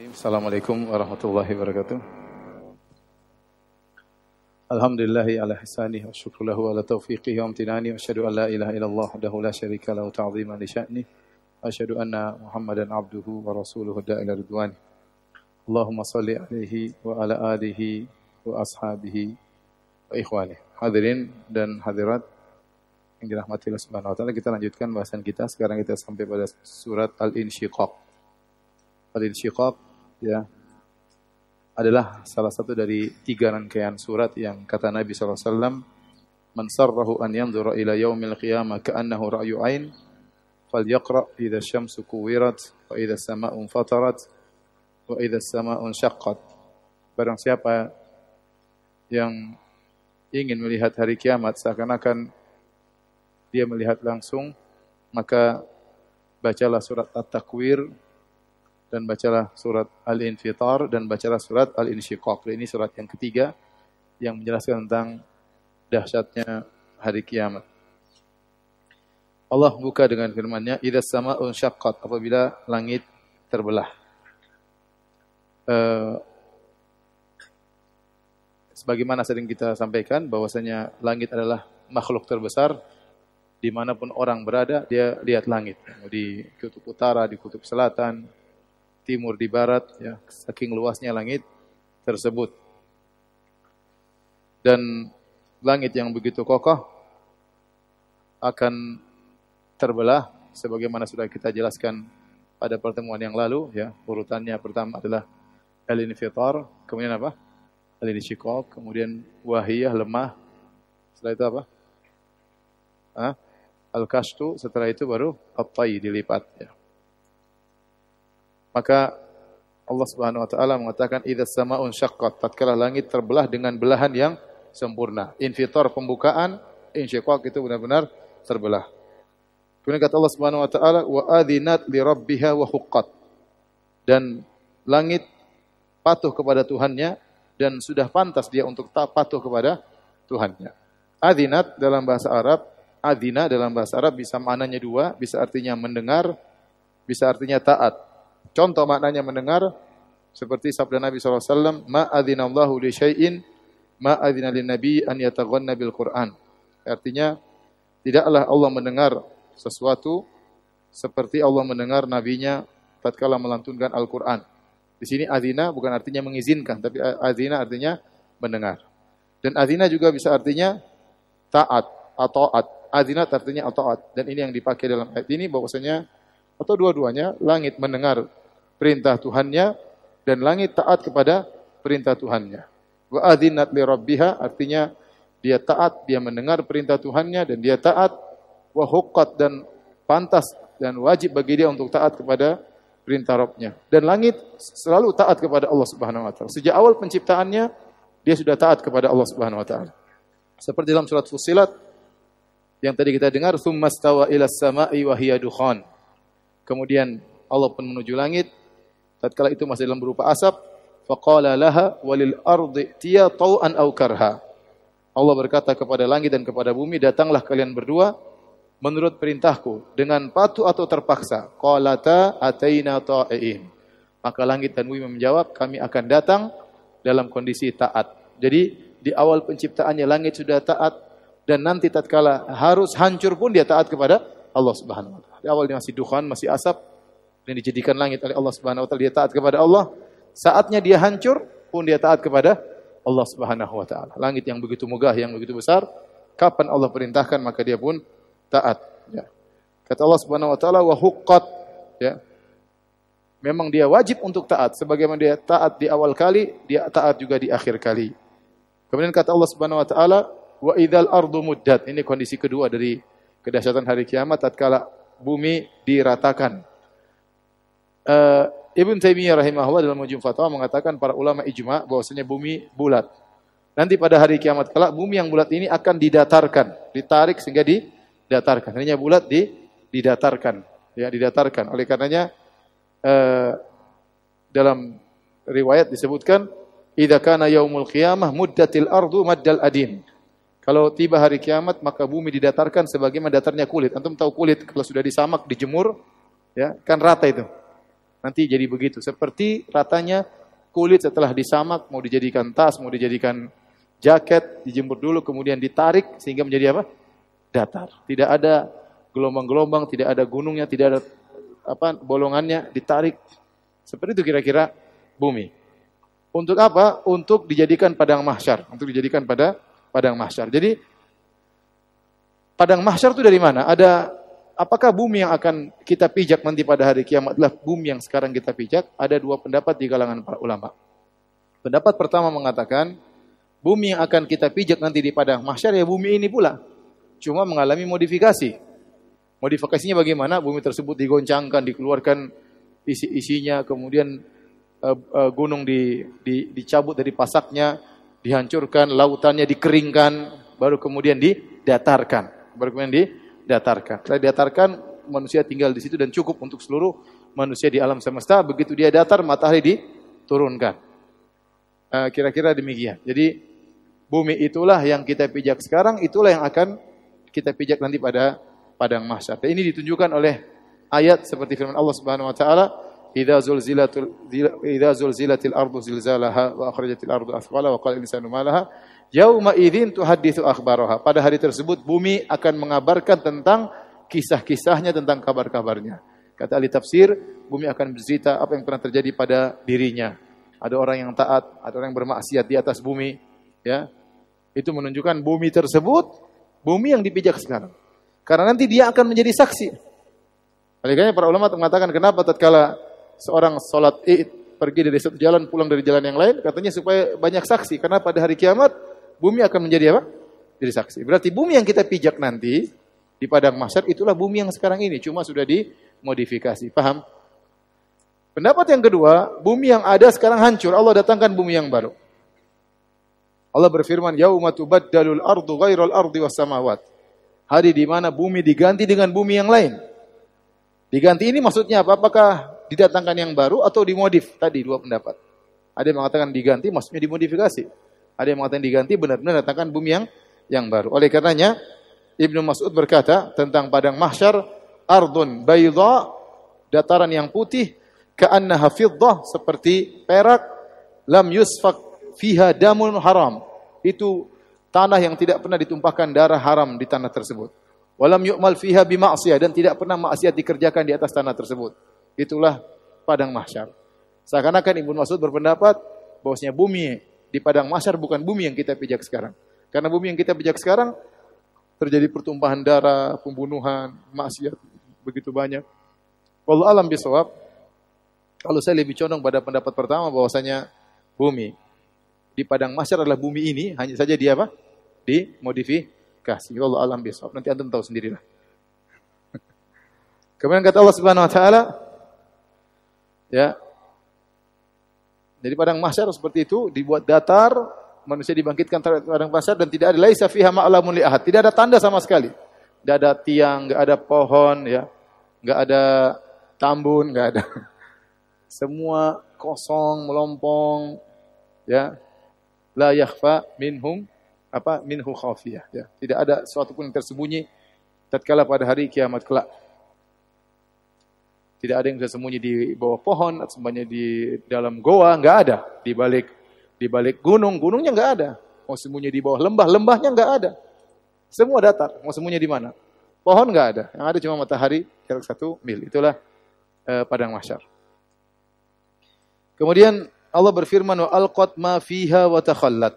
Assalamualaikum warahmatullahi wabarakatuh. Alhamdulillahi ala hisani wa syukru lahu ala taufiqihi wa amtinani wa asyhadu an la ilaha illallah wahdahu la syarika lahu ta'ziman li sya'ni wa asyhadu anna Muhammadan abduhu wa rasuluhu da'ila ridwani. Allahumma salli alaihi wa ala alihi wa ashabihi wa ikhwani. Hadirin dan hadirat yang dirahmati Allah Subhanahu wa taala, kita lanjutkan bahasan kita. Sekarang kita sampai pada surat Al-Insyiqaq. Al-Insyiqaq ya adalah salah satu dari tiga rangkaian surat yang kata Nabi SAW Man sarrahu an yanzura ila yaumil qiyamah ka'annahu ra'yu ain falyaqra idza syamsu kuwirat wa idza sama'un fatarat wa idza sama'un syaqqat. Barang siapa yang ingin melihat hari kiamat seakan-akan dia melihat langsung maka bacalah surat At-Takwir dan bacalah surat Al-Infitar dan bacalah surat Al-Insyiqaq. Ini surat yang ketiga yang menjelaskan tentang dahsyatnya hari kiamat. Allah buka dengan firman-Nya, "Idza sama'un syaqqat," apabila langit terbelah. Uh, sebagaimana sering kita sampaikan bahwasanya langit adalah makhluk terbesar di mana pun orang berada dia lihat langit di kutub utara di kutub selatan timur, di barat, ya, saking luasnya langit tersebut. Dan langit yang begitu kokoh akan terbelah sebagaimana sudah kita jelaskan pada pertemuan yang lalu ya. Urutannya pertama adalah al-infitar kemudian apa? Al-insyiqaq kemudian wahiyah lemah. Setelah itu apa? Al-kashtu setelah itu baru at-tay dilipat ya maka Allah Subhanahu wa taala mengatakan idza samaun syaqqat tatkala langit terbelah dengan belahan yang sempurna. Infitar pembukaan, insyiqaq itu benar-benar terbelah. Kemudian kata Allah Subhanahu wa taala wa adzinat li rabbiha wa huqqat. Dan langit patuh kepada Tuhannya dan sudah pantas dia untuk tak patuh kepada Tuhannya. Adzinat dalam bahasa Arab, adzina dalam bahasa Arab bisa maknanya dua, bisa artinya mendengar, bisa artinya taat. Contoh maknanya mendengar seperti sabda Nabi SAW, Ma li syai'in ma nabi an yataghanna bil Qur'an. Artinya tidaklah Allah mendengar sesuatu seperti Allah mendengar nabinya tatkala melantunkan Al-Qur'an. Di sini adzina bukan artinya mengizinkan, tapi adzina artinya mendengar. Dan adzina juga bisa artinya taat atau taat. Adzina artinya taat. Dan ini yang dipakai dalam ayat ini bahwasanya atau dua-duanya langit mendengar perintah Tuhannya dan langit taat kepada perintah Tuhannya. Wa adzinat li rabbiha artinya dia taat, dia mendengar perintah Tuhannya dan dia taat wa huqqat dan pantas dan wajib bagi dia untuk taat kepada perintah Rabbnya. Dan langit selalu taat kepada Allah Subhanahu wa taala. Sejak awal penciptaannya dia sudah taat kepada Allah Subhanahu wa taala. Seperti dalam surat Fussilat yang tadi kita dengar, "Tsummastawa ila samai wa hiya dukhan." Kemudian Allah pun menuju langit tatkala itu masih dalam berupa asap, faqala laha walil ardi tiya tau'an aw karha. Allah berkata kepada langit dan kepada bumi, datanglah kalian berdua menurut perintahku dengan patuh atau terpaksa. Qalata ataina ta'in. Maka langit dan bumi menjawab, kami akan datang dalam kondisi taat. Jadi di awal penciptaannya langit sudah taat dan nanti tatkala harus hancur pun dia taat kepada Allah Subhanahu wa taala. Di awal dia masih dukhan, masih asap, dan dijadikan langit oleh Allah Subhanahu wa taala dia taat kepada Allah. Saatnya dia hancur pun dia taat kepada Allah Subhanahu wa taala. Langit yang begitu megah yang begitu besar kapan Allah perintahkan maka dia pun taat ya. Kata Allah Subhanahu wa taala wa huqqat ya. Memang dia wajib untuk taat. Sebagaimana dia taat di awal kali dia taat juga di akhir kali. Kemudian kata Allah Subhanahu wa taala wa idzal ardu muddat. Ini kondisi kedua dari kedahsyatan hari kiamat tatkala bumi diratakan uh, Ibn Taimiyah rahimahullah dalam Mujum Fatwa mengatakan para ulama ijma bahwasanya bumi bulat. Nanti pada hari kiamat kelak bumi yang bulat ini akan didatarkan, ditarik sehingga didatarkan. Hanya bulat di didatarkan, ya didatarkan. Oleh karenanya uh, dalam riwayat disebutkan idza kana yaumul qiyamah muddatil ardu maddal adin. Kalau tiba hari kiamat maka bumi didatarkan sebagaimana datarnya kulit. Antum tahu kulit kalau sudah disamak, dijemur, ya kan rata itu. Nanti jadi begitu. Seperti ratanya kulit setelah disamak, mau dijadikan tas, mau dijadikan jaket, dijemur dulu, kemudian ditarik sehingga menjadi apa? Datar. Tidak ada gelombang-gelombang, tidak ada gunungnya, tidak ada apa bolongannya, ditarik. Seperti itu kira-kira bumi. Untuk apa? Untuk dijadikan padang mahsyar, untuk dijadikan pada padang mahsyar. Jadi padang mahsyar itu dari mana? Ada apakah bumi yang akan kita pijak nanti pada hari kiamat adalah bumi yang sekarang kita pijak? Ada dua pendapat di kalangan para ulama. Pendapat pertama mengatakan, bumi yang akan kita pijak nanti di padang mahsyar ya bumi ini pula. Cuma mengalami modifikasi. Modifikasinya bagaimana? Bumi tersebut digoncangkan, dikeluarkan isi-isinya, kemudian uh, uh, gunung di, di, dicabut dari pasaknya, dihancurkan, lautannya dikeringkan, baru kemudian didatarkan. Baru kemudian di datarkan. Setelah datarkan, manusia tinggal di situ dan cukup untuk seluruh manusia di alam semesta. Begitu dia datar, matahari diturunkan. Eh, kira-kira demikian. Jadi bumi itulah yang kita pijak sekarang, itulah yang akan kita pijak nanti pada padang mahsyar. Ini ditunjukkan oleh ayat seperti firman Allah Subhanahu wa taala, "Idza zulzilatul idza zulzilatil ardu zilzalaha wa akhrajatil ardu athqala wa qala insanu ma laha." Yauma idzin tuhadditsu akhbaraha. Pada hari tersebut bumi akan mengabarkan tentang kisah-kisahnya tentang kabar-kabarnya. Kata ahli tafsir, bumi akan bercerita apa yang pernah terjadi pada dirinya. Ada orang yang taat, ada orang yang bermaksiat di atas bumi, ya. Itu menunjukkan bumi tersebut bumi yang dipijak sekarang. Karena nanti dia akan menjadi saksi. Oleh para ulama mengatakan kenapa tatkala seorang salat Id pergi dari satu jalan pulang dari jalan yang lain, katanya supaya banyak saksi. Karena pada hari kiamat bumi akan menjadi apa? Jadi saksi. Berarti bumi yang kita pijak nanti di padang mahsyar itulah bumi yang sekarang ini, cuma sudah dimodifikasi. Paham? Pendapat yang kedua, bumi yang ada sekarang hancur, Allah datangkan bumi yang baru. Allah berfirman, "Yauma tubaddalul ardu ghairal ardi was samawat." Hari di mana bumi diganti dengan bumi yang lain. Diganti ini maksudnya apa? Apakah didatangkan yang baru atau dimodif? Tadi dua pendapat. Ada yang mengatakan diganti, maksudnya dimodifikasi. Ada yang mengatakan diganti benar-benar datangkan bumi yang yang baru. Oleh karenanya Ibnu Mas'ud berkata tentang padang mahsyar ardun bayda dataran yang putih ka'annaha fiddah seperti perak lam yusfak fiha damun haram. Itu tanah yang tidak pernah ditumpahkan darah haram di tanah tersebut. Walam yu'mal fiha bima'siyah dan tidak pernah maksiat dikerjakan di atas tanah tersebut. Itulah padang mahsyar. Seakan-akan Ibnu Mas'ud berpendapat bahwasanya bumi di padang mahsyar bukan bumi yang kita pijak sekarang. Karena bumi yang kita pijak sekarang terjadi pertumpahan darah, pembunuhan, maksiat begitu banyak. Wallahu alam bisawab. Kalau saya lebih condong pada pendapat pertama bahwasanya bumi di padang mahsyar adalah bumi ini, hanya saja dia apa? Dimodifikasi. Allah alam bisawab. Nanti antum tahu sendirilah. Kemudian kata Allah Subhanahu wa taala ya jadi padang mahsyar seperti itu dibuat datar, manusia dibangkitkan padang mahsyar dan tidak ada laisa fiha ma'lamun li ahad. Tidak ada tanda sama sekali. Tidak ada tiang, enggak ada pohon ya. Enggak ada tambun, enggak ada. Semua kosong, melompong ya. La yakhfa minhum apa minhu khafiyah ya. Tidak ada sesuatu pun yang tersembunyi tatkala pada hari kiamat kelak. Tidak ada yang bisa sembunyi di bawah pohon, sembunyi di dalam goa, nggak ada. Di balik di balik gunung, gunungnya nggak ada. Mau sembunyi di bawah lembah, lembahnya nggak ada. Semua datar. Mau sembunyi di mana? Pohon nggak ada. Yang ada cuma matahari jarak satu mil. Itulah eh, padang mahsyar. Kemudian Allah berfirman wa alqat ma fiha wa takhallat.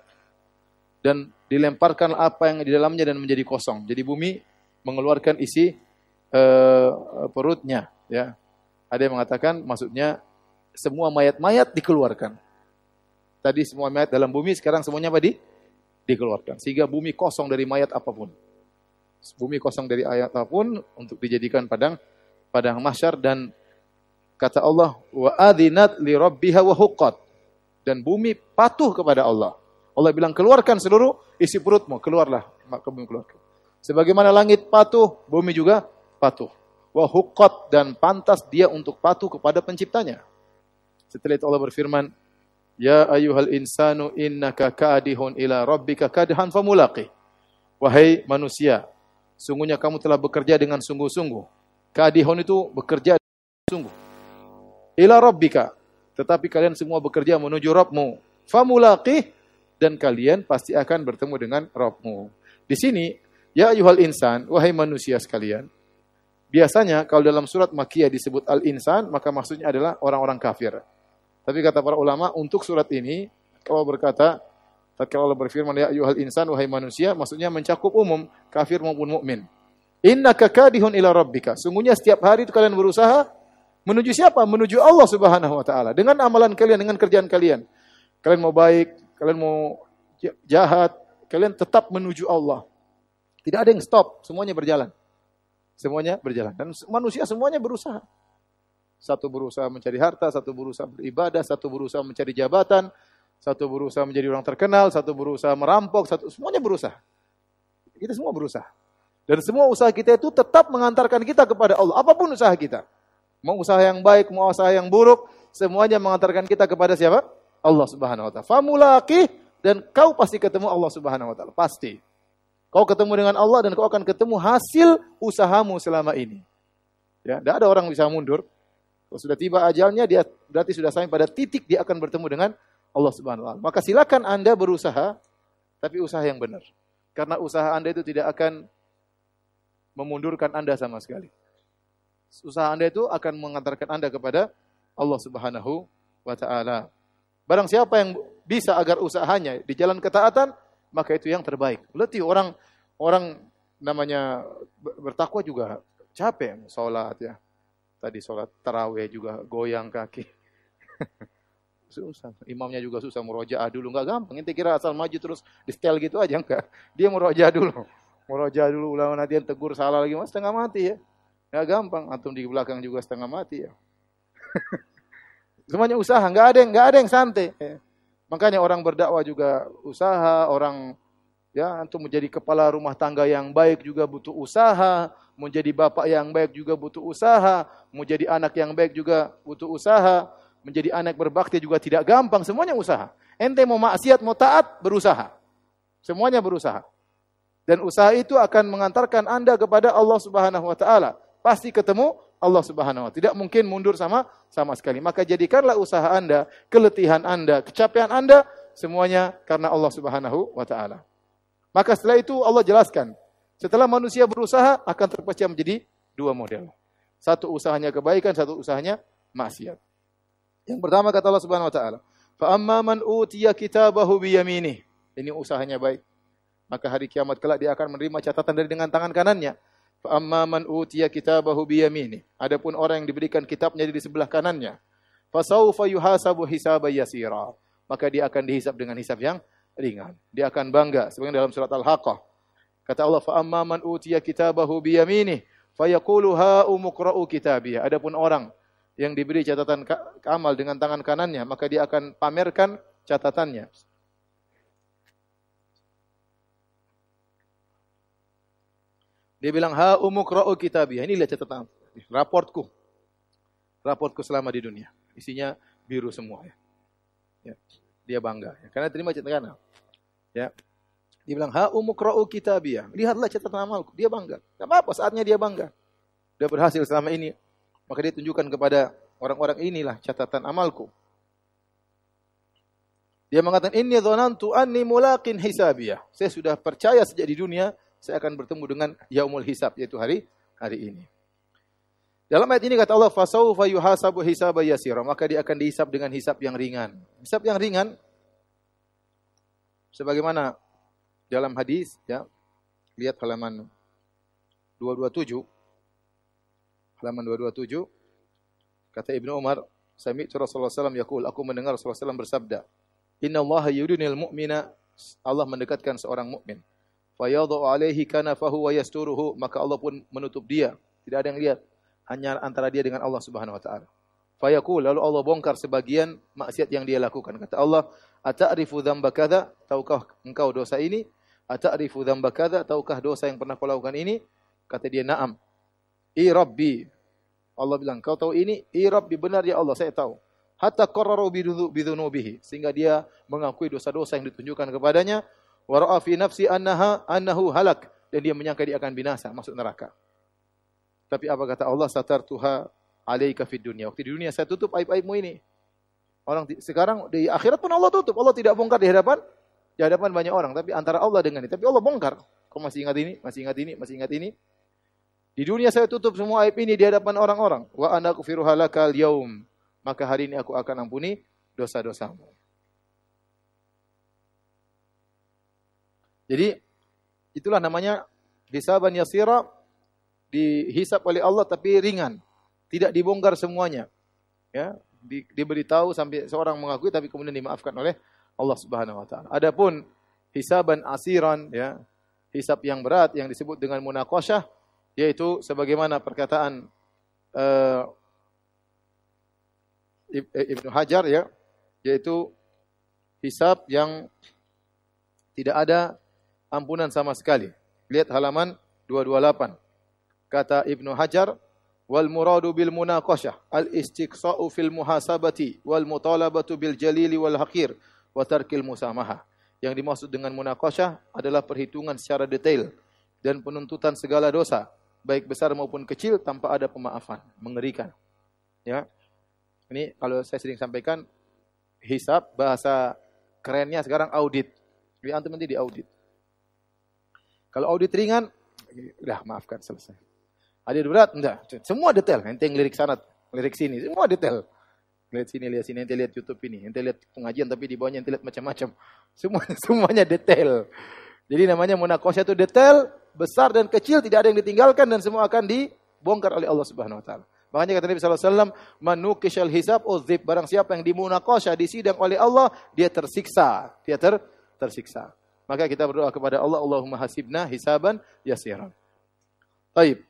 Dan dilemparkan apa yang di dalamnya dan menjadi kosong. Jadi bumi mengeluarkan isi uh, perutnya, ya. Ada yang mengatakan maksudnya semua mayat-mayat dikeluarkan. Tadi semua mayat dalam bumi, sekarang semuanya apa di? Dikeluarkan. Sehingga bumi kosong dari mayat apa pun. Bumi kosong dari ayat apa pun untuk dijadikan padang padang mahsyar dan kata Allah wa adinat li rabbiha wa huqqat. Dan bumi patuh kepada Allah. Allah bilang keluarkan seluruh isi perutmu, keluarlah maka bumi keluarkan. Sebagaimana langit patuh, bumi juga patuh wa huqqat dan pantas dia untuk patuh kepada penciptanya. Setelah itu Allah berfirman, Ya ayuhal insanu innaka kadihun ila rabbika kadhan famulaqih. Wahai manusia, sungguhnya kamu telah bekerja dengan sungguh-sungguh. Kadihun itu bekerja sungguh. ila rabbika. Tetapi kalian semua bekerja menuju Rabbmu. Famulaqih dan kalian pasti akan bertemu dengan Rabbmu. Di sini, ya ayuhal insan, wahai manusia sekalian. Biasanya kalau dalam surat Makiyah disebut al-insan, maka maksudnya adalah orang-orang kafir. Tapi kata para ulama, untuk surat ini, kalau berkata, tatkala Allah berfirman, ya ayuhal insan, wahai manusia, maksudnya mencakup umum, kafir maupun mukmin. Inna kakadihun ila rabbika. Sungguhnya setiap hari itu kalian berusaha Menuju siapa? Menuju Allah Subhanahu wa taala. Dengan amalan kalian, dengan kerjaan kalian. Kalian mau baik, kalian mau jahat, kalian tetap menuju Allah. Tidak ada yang stop, semuanya berjalan. Semuanya berjalan dan manusia semuanya berusaha. Satu berusaha mencari harta, satu berusaha beribadah, satu berusaha mencari jabatan, satu berusaha menjadi orang terkenal, satu berusaha merampok, satu semuanya berusaha. Kita semua berusaha. Dan semua usaha kita itu tetap mengantarkan kita kepada Allah, apa pun usaha kita. Mau usaha yang baik, mau usaha yang buruk, semuanya mengantarkan kita kepada siapa? Allah Subhanahu wa taala. Famulaqih dan kau pasti ketemu Allah Subhanahu wa taala, pasti. Kau ketemu dengan Allah dan kau akan ketemu hasil usahamu selama ini. Ya, tidak ada orang bisa mundur. Kalau sudah tiba ajalnya, dia berarti sudah sampai pada titik dia akan bertemu dengan Allah Subhanahu wa taala. Maka silakan Anda berusaha, tapi usaha yang benar. Karena usaha Anda itu tidak akan memundurkan Anda sama sekali usaha Anda itu akan mengantarkan Anda kepada Allah Subhanahu wa taala. Barang siapa yang bisa agar usahanya di jalan ketaatan, maka itu yang terbaik. Letih orang orang namanya bertakwa juga capek salat ya. Tadi salat tarawih juga goyang kaki. susah. Imamnya juga susah murojaah dulu enggak gampang. Ente kira asal maju terus di setel gitu aja enggak. Dia murojaah dulu. Murojaah dulu ulama nanti yang tegur salah lagi mas setengah mati ya. Ya gampang, antum di belakang juga setengah mati ya. Semuanya usaha, nggak ada yang nggak ada yang santai. Ya. Makanya orang berdakwah juga usaha, orang ya antum menjadi kepala rumah tangga yang baik juga butuh usaha, menjadi bapak yang baik juga butuh usaha, menjadi anak yang baik juga butuh usaha, menjadi anak berbakti juga tidak gampang, semuanya usaha. Ente mau maksiat, mau taat, berusaha. Semuanya berusaha. Dan usaha itu akan mengantarkan Anda kepada Allah Subhanahu wa taala pasti ketemu Allah Subhanahu wa taala. Tidak mungkin mundur sama sama sekali. Maka jadikanlah usaha Anda, keletihan Anda, kecapean Anda semuanya karena Allah Subhanahu wa taala. Maka setelah itu Allah jelaskan, setelah manusia berusaha akan terpecah menjadi dua model. Satu usahanya kebaikan, satu usahanya maksiat. Yang pertama kata Allah Subhanahu wa taala, "Fa amma man utiya kitabahu bi yaminih." Ini usahanya baik. Maka hari kiamat kelak dia akan menerima catatan dari dengan tangan kanannya. Fa amma man utiya kitabahu bi yamini. Adapun orang yang diberikan kitabnya di sebelah kanannya, fa yuhasabu hisaban yasira. Maka dia akan dihisab dengan hisab yang ringan. Dia akan bangga sebagaimana dalam surat Al-Haqqah. Kata Allah, fa amma man utiya kitabahu bi yamini, fa. Adapun orang yang diberi catatan amal dengan tangan kanannya, maka dia akan pamerkan catatannya. Dia bilang, ha umukra'u kitabiyah. Ini lihat catatan. Raportku. Raportku selama di dunia. Isinya biru semua. Ya. ya. Dia bangga. Ya. Karena terima catatan. Ya. Dia bilang, ha umukra'u kitabiyah. Lihatlah catatan amalku. Dia bangga. Tidak apa-apa saatnya dia bangga. Dia berhasil selama ini. Maka dia tunjukkan kepada orang-orang inilah catatan amalku. Dia mengatakan, Inni dhonantu anni mulaqin hisabiyah. Saya sudah percaya sejak di dunia, saya akan bertemu dengan yaumul hisab yaitu hari hari ini. Dalam ayat ini kata Allah fasaufa yuhasabu hisaba yasira, maka dia akan dihisab dengan hisab yang ringan. Hisab yang ringan sebagaimana dalam hadis ya. Lihat halaman 227. Halaman 227 kata Ibnu Umar, sami Rasulullah SAW yaqul, aku mendengar Rasulullah SAW bersabda, Inna Allah yudunil mu'mina, Allah mendekatkan seorang mukmin fayadhu alaihi kanafahu wa yasturuhu. Maka Allah pun menutup dia. Tidak ada yang lihat. Hanya antara dia dengan Allah Subhanahu wa taala. Fayaqul lalu Allah bongkar sebagian maksiat yang dia lakukan. Kata Allah ata'rifu dzamba kadza? Tahukah engkau dosa ini? Ata'rifu dzamba kadza? Tahukah dosa yang pernah kau lakukan ini? Kata dia na'am. I rabbi. Allah bilang kau tahu ini? I rabbi benar ya Allah saya tahu. Hatta qarraru bidzunubihi sehingga dia mengakui dosa-dosa yang ditunjukkan kepadanya wa ra'a fi nafsi annaha annahu halak dan dia menyangka dia akan binasa masuk neraka. Tapi apa kata Allah satartuha alaika fid dunya. Waktu di dunia saya tutup aib-aibmu ini. Orang sekarang di akhirat pun Allah tutup. Allah tidak bongkar di hadapan di hadapan banyak orang, tapi antara Allah dengan ini. Tapi Allah bongkar. Kau masih ingat ini? Masih ingat ini? Masih ingat ini? Di dunia saya tutup semua aib ini di hadapan orang-orang. Wa ana kufiruha lakal yaum. Maka hari ini aku akan ampuni dosa-dosamu. Jadi itulah namanya hisaban yasira dihisap oleh Allah tapi ringan. Tidak dibongkar semuanya. Ya, di, diberitahu sampai seorang mengakui tapi kemudian dimaafkan oleh Allah Subhanahu wa taala. Adapun hisaban asiran ya, hisab yang berat yang disebut dengan munaqasyah yaitu sebagaimana perkataan uh, Ibnu Hajar ya, yaitu hisab yang tidak ada ampunan sama sekali. Lihat halaman 228. Kata Ibnu Hajar, wal muradu bil munaqashah al istiqsa'u fil muhasabati wal mutalabatu bil jalili wal haqir wa tarkil musamaha. Yang dimaksud dengan munaqashah adalah perhitungan secara detail dan penuntutan segala dosa, baik besar maupun kecil tanpa ada pemaafan. Mengerikan. Ya. Ini kalau saya sering sampaikan hisab bahasa kerennya sekarang audit. Jadi antum nanti di audit. Kalau audit ringan, udah maafkan selesai. Hadir berat? Enggak. Semua detail. Ente lirik sana, lirik sini. Semua detail. Lihat sini, lihat sini. Ente lihat YouTube ini. Ente lihat pengajian tapi di bawahnya ente lihat macam-macam. Semuanya, semuanya detail. Jadi namanya munakosya itu detail, besar dan kecil, tidak ada yang ditinggalkan dan semua akan dibongkar oleh Allah Subhanahu wa taala. Makanya kata Nabi wasallam, "Manukishal hisab uzib." Barang siapa yang dimunakosya disidang oleh Allah, dia tersiksa. Dia ter tersiksa. Maka kita berdoa kepada Allah, Allahumma hasibna hisaban yasiran. Baik.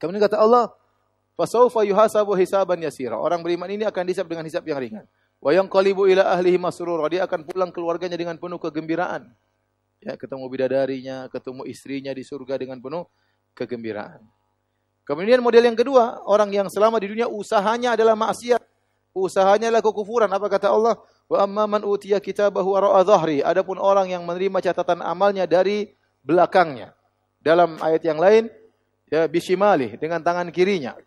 Kemudian kata Allah, fasaufa yuhasabu hisaban yasira. Orang beriman ini akan disab dengan hisab yang ringan. Wa yanqalibu ila ahlihi masrura. Dia akan pulang keluarganya dengan penuh kegembiraan. Ya, ketemu bidadarinya, ketemu istrinya di surga dengan penuh kegembiraan. Kemudian model yang kedua, orang yang selama di dunia usahanya adalah maksiat. Usahanya adalah kekufuran. Apa kata Allah? Wa amma man utiya kitabahu wara'a dhahri. Adapun orang yang menerima catatan amalnya dari belakangnya. Dalam ayat yang lain, ya bishimali dengan tangan kirinya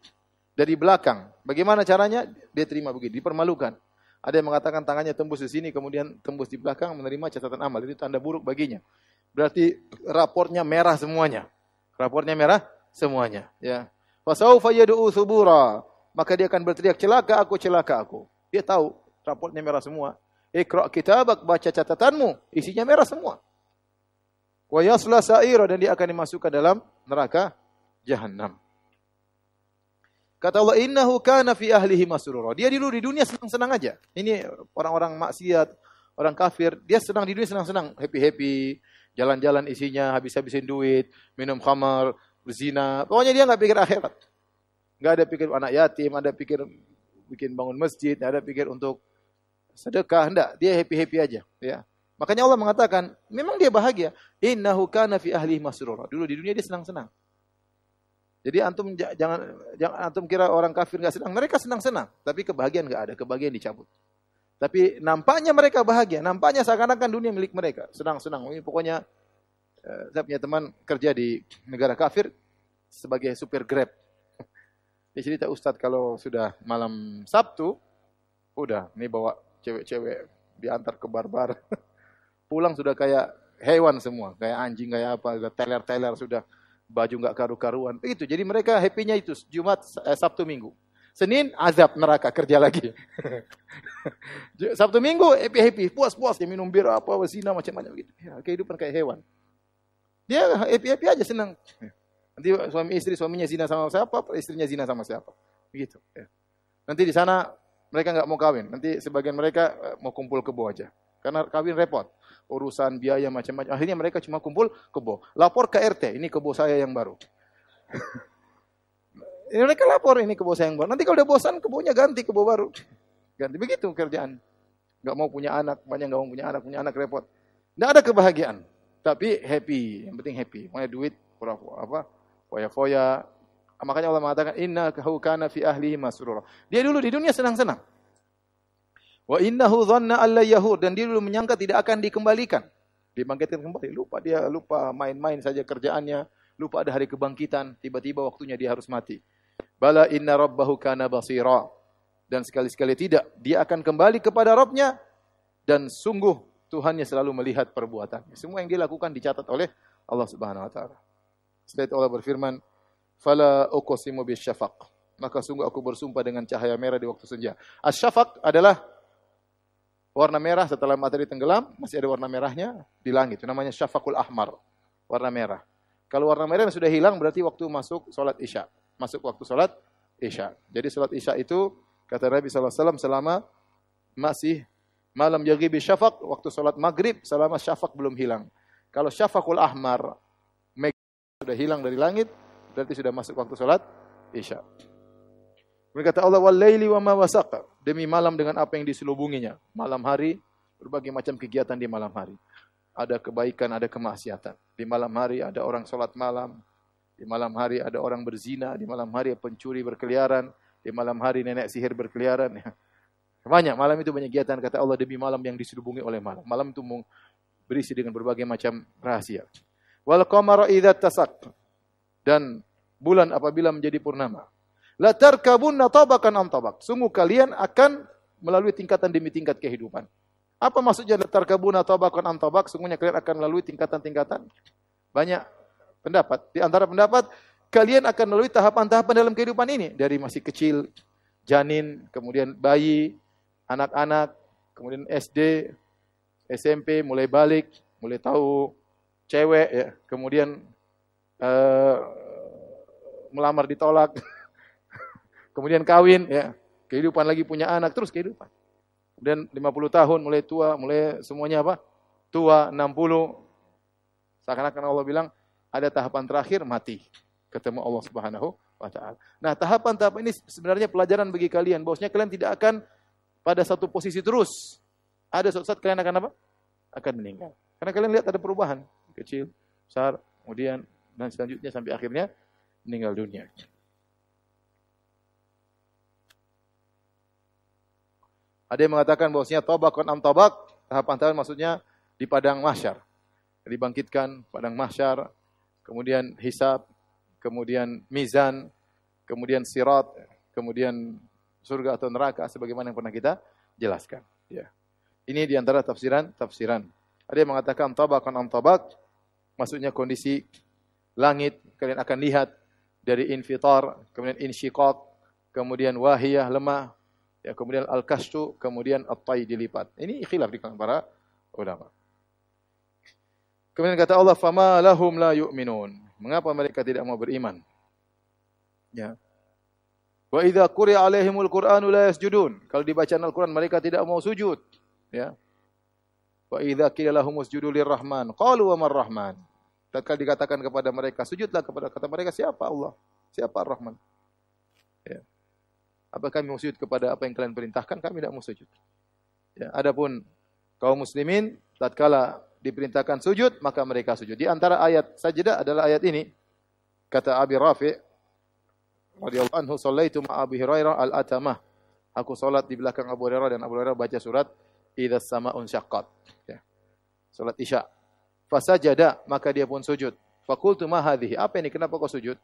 dari belakang. Bagaimana caranya? Dia terima begitu, dipermalukan. Ada yang mengatakan tangannya tembus di sini, kemudian tembus di belakang menerima catatan amal. Itu tanda buruk baginya. Berarti raportnya merah semuanya. Raportnya merah semuanya. Ya. Fasaufa yad'u subura. Maka dia akan berteriak, celaka aku, celaka aku. Dia tahu raportnya merah semua. Ikra kitabak, baca catatanmu. Isinya merah semua. Wa yasla sa'ira. Dan dia akan dimasukkan dalam neraka jahannam. Kata Allah, innahu kana fi ahlihi masrura. Dia dulu di dunia senang-senang aja. Ini orang-orang maksiat, orang kafir, dia senang di dunia senang-senang, happy-happy, jalan-jalan isinya habis-habisin duit, minum khamar, berzina. Pokoknya dia nggak pikir akhirat. Nggak ada pikir anak yatim, ada pikir bikin bangun masjid, ada pikir untuk sedekah, enggak. Dia happy-happy aja, ya. Makanya Allah mengatakan, memang dia bahagia. Innahu kana fi ahlihi masrura. Dulu di dunia dia senang-senang. Jadi antum jangan jangan antum kira orang kafir nggak senang. Mereka senang-senang, tapi kebahagiaan nggak ada, kebahagiaan dicabut. Tapi nampaknya mereka bahagia, nampaknya seakan-akan dunia milik mereka. Senang-senang. Ini pokoknya eh, saya punya teman kerja di negara kafir sebagai supir Grab. Dia cerita Ustadz kalau sudah malam Sabtu, udah ini bawa cewek-cewek diantar ke barbar. Pulang sudah kayak hewan semua, kayak anjing, kayak apa, teler-teler sudah baju nggak karu-karuan. Itu. Jadi mereka happy-nya itu Jumat, eh, Sabtu, Minggu. Senin azab neraka kerja lagi. Sabtu Minggu happy happy puas puas dia minum bir apa wasina macam-macam gitu. Ya, kehidupan kayak hewan. Dia happy happy aja senang. Nanti suami istri suaminya zina sama siapa, istrinya zina sama siapa. Begitu. Ya. Nanti di sana mereka nggak mau kawin. Nanti sebagian mereka eh, mau kumpul kebo aja. Karena kawin repot urusan biaya macam-macam. Akhirnya mereka cuma kumpul kebo. Lapor ke RT, ini kebo saya yang baru. ini mereka lapor ini kebo saya yang baru. Nanti kalau udah bosan kebonya ganti kebo baru. Ganti begitu kerjaan. Gak mau punya anak, banyak gak mau punya anak, punya anak repot. Tidak ada kebahagiaan, tapi happy. Yang penting happy. Punya duit, pura apa, foya-foya. Makanya Allah mengatakan inna kana fi ahlihi masrura. Dia dulu di dunia senang-senang. Wa innahu dhanna alla yahur dan dia dulu menyangka tidak akan dikembalikan. Dibangkitkan kembali. Lupa dia lupa main-main saja kerjaannya, lupa ada hari kebangkitan, tiba-tiba waktunya dia harus mati. Bala inna rabbahu kana basira. Dan sekali-sekali tidak, dia akan kembali kepada Rabbnya dan sungguh Tuhannya selalu melihat perbuatannya. Semua yang dia lakukan dicatat oleh Allah Subhanahu wa taala. Setelah itu Allah berfirman, "Fala uqsimu bisyafaq." Maka sungguh aku bersumpah dengan cahaya merah di waktu senja. Asyafaq adalah warna merah setelah matahari tenggelam, masih ada warna merahnya di langit. Itu namanya syafaqul ahmar, warna merah. Kalau warna merah sudah hilang berarti waktu masuk salat Isya. Masuk waktu salat Isya. Jadi salat Isya itu kata Nabi SAW selama masih Malam yaghibi syafaq, waktu sholat maghrib, selama syafaq belum hilang. Kalau syafaqul ahmar, sudah hilang dari langit, berarti sudah masuk waktu sholat isya. Kemudian kata Allah, wal-laili wa ma wasaq. Demi malam dengan apa yang diselubunginya. Malam hari, berbagai macam kegiatan di malam hari. Ada kebaikan, ada kemaksiatan. Di malam hari ada orang sholat malam. Di malam hari ada orang berzina. Di malam hari pencuri berkeliaran. Di malam hari nenek sihir berkeliaran. Banyak malam itu banyak kegiatan kata Allah demi malam yang diselubungi oleh malam. Malam itu berisi dengan berbagai macam rahasia. Wal qamara idza tasak dan bulan apabila menjadi purnama. La tarkabunna tabakan an tabak. Sungguh kalian akan melalui tingkatan demi tingkat kehidupan. Apa maksudnya la tarkabunna tabakan an tabak? Sungguhnya kalian akan melalui tingkatan-tingkatan. Banyak pendapat. Di antara pendapat kalian akan melalui tahapan-tahapan dalam kehidupan ini dari masih kecil, janin, kemudian bayi, anak-anak, kemudian SD, SMP mulai balik, mulai tahu cewek ya, kemudian uh, melamar ditolak, kemudian kawin ya, kehidupan lagi punya anak, terus kehidupan. Kemudian 50 tahun mulai tua, mulai semuanya apa? Tua 60. Seakan-akan Allah bilang ada tahapan terakhir mati. Ketemu Allah Subhanahu wa taala. Nah, tahapan-tahapan ini sebenarnya pelajaran bagi kalian bahwasanya kalian tidak akan pada satu posisi terus. Ada suatu saat kalian akan apa? Akan meninggal. Karena kalian lihat ada perubahan. Kecil, besar, kemudian, dan selanjutnya sampai akhirnya meninggal dunia. Ada yang mengatakan bahwasanya tabakun am tabak, tahapan-tahapan maksudnya di padang mahsyar. Dibangkitkan padang mahsyar, kemudian hisab, kemudian mizan, kemudian sirat, kemudian surga atau neraka sebagaimana yang pernah kita jelaskan. Ya. Ini di antara tafsiran-tafsiran. Ada yang mengatakan tabakan am tabak, maksudnya kondisi langit kalian akan lihat dari infitar, kemudian insyiqaq, kemudian wahiyah lemah, ya kemudian al-kastu, kemudian at-tay dilipat. Ini khilaf di kalangan para ulama. Kemudian kata Allah, "Fama lahum la yu'minun." Mengapa mereka tidak mau beriman? Ya. Wa idza quri'a alaihimul Qur'anu la yasjudun. Kalau dibaca Al-Qur'an mereka tidak mau sujud. Ya. Wa idza qila lahum usjudu lirrahman qalu wa marrahman. Tatkala dikatakan kepada mereka sujudlah kepada kata mereka siapa Allah? Siapa Ar-Rahman? Ya. Apakah kami mau sujud kepada apa yang kalian perintahkan? Kami tidak mau sujud. Ya, adapun kaum muslimin tatkala diperintahkan sujud maka mereka sujud. Di antara ayat sajdah adalah ayat ini. Kata Abi Rafi' radhiyallahu anhu sallaitu ma Abi Hurairah al-atamah. Aku salat di belakang Abu Hurairah dan Abu Hurairah baca surat idza sama'un syaqqat. Ya. Salat Isya. Fasajada maka dia pun sujud. Fakultu ma hadhihi? Apa ini? Kenapa kau sujud?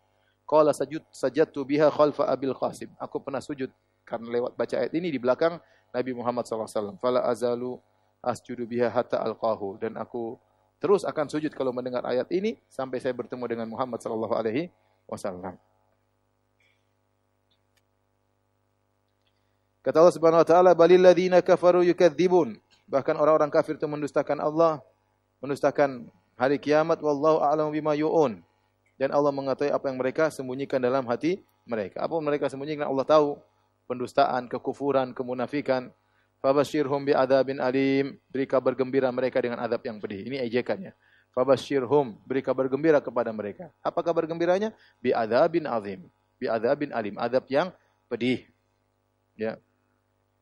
Qala sajud sajadtu biha khalfa Abil Qasim. Aku pernah sujud karena lewat baca ayat ini di belakang Nabi Muhammad SAW. Fala azalu asjudu biha hatta alqahu. Dan aku terus akan sujud kalau mendengar ayat ini sampai saya bertemu dengan Muhammad alaihi wasallam. Kata Allah Subhanahu wa taala, "Balil ladzina kafaru yukadzibun." Bahkan orang-orang kafir itu mendustakan Allah, mendustakan hari kiamat, wallahu a'lamu bima yu'un. Dan Allah mengetahui apa yang mereka sembunyikan dalam hati mereka. Apa mereka sembunyikan Allah tahu. Pendustaan, kekufuran, kemunafikan. Fabashirhum bi adabin alim. Beri kabar gembira mereka dengan adab yang pedih. Ini ejekannya. Fabashirhum. Beri kabar gembira kepada mereka. Apa kabar gembiranya? Bi adabin azim. Bi adabin alim. Adab yang pedih. Ya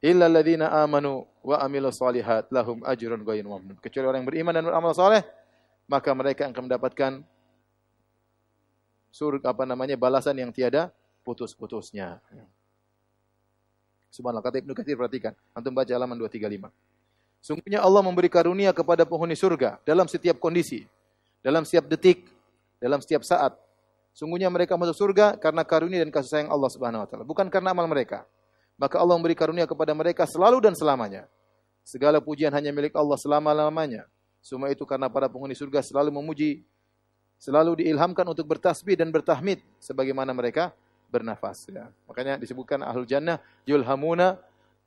illa alladziina amanu wa amilus solihat lahum ajrun ghairu mamnun. Kecuali orang yang beriman dan beramal saleh, maka mereka akan mendapatkan surga apa namanya balasan yang tiada putus-putusnya. Subhanallah kata Ibnu Katsir perhatikan, antum baca halaman 235. Sungguhnya Allah memberi karunia kepada penghuni surga dalam setiap kondisi, dalam setiap detik, dalam setiap saat. Sungguhnya mereka masuk surga karena karunia dan kasih sayang Allah Subhanahu wa taala, bukan karena amal mereka. Maka Allah memberi karunia kepada mereka selalu dan selamanya. Segala pujian hanya milik Allah selama-lamanya. Semua itu karena para penghuni surga selalu memuji, selalu diilhamkan untuk bertasbih dan bertahmid sebagaimana mereka bernafas. Ya. Makanya disebutkan ahlul jannah yulhamuna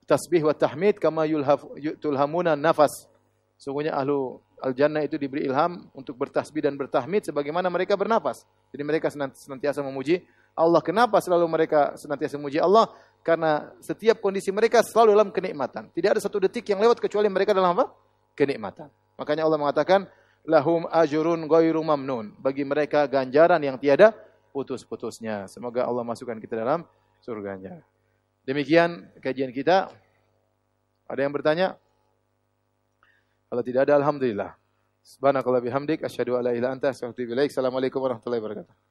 tasbih wa tahmid kama yulhaf, tulhamuna nafas. Sungguhnya ahlu al-jannah itu diberi ilham untuk bertasbih dan bertahmid sebagaimana mereka bernafas. Jadi mereka senantiasa memuji Allah. Kenapa selalu mereka senantiasa memuji Allah? Karena setiap kondisi mereka selalu dalam kenikmatan. Tidak ada satu detik yang lewat kecuali mereka dalam apa? Kenikmatan. Makanya Allah mengatakan, lahum ajurun ghairu mamnun. Bagi mereka ganjaran yang tiada putus-putusnya. Semoga Allah masukkan kita dalam surganya. Demikian kajian kita. Ada yang bertanya? Kalau tidak ada, Alhamdulillah. Subhanakallah bihamdik, asyhadu an la ilaha anta. Assalamualaikum warahmatullahi wabarakatuh.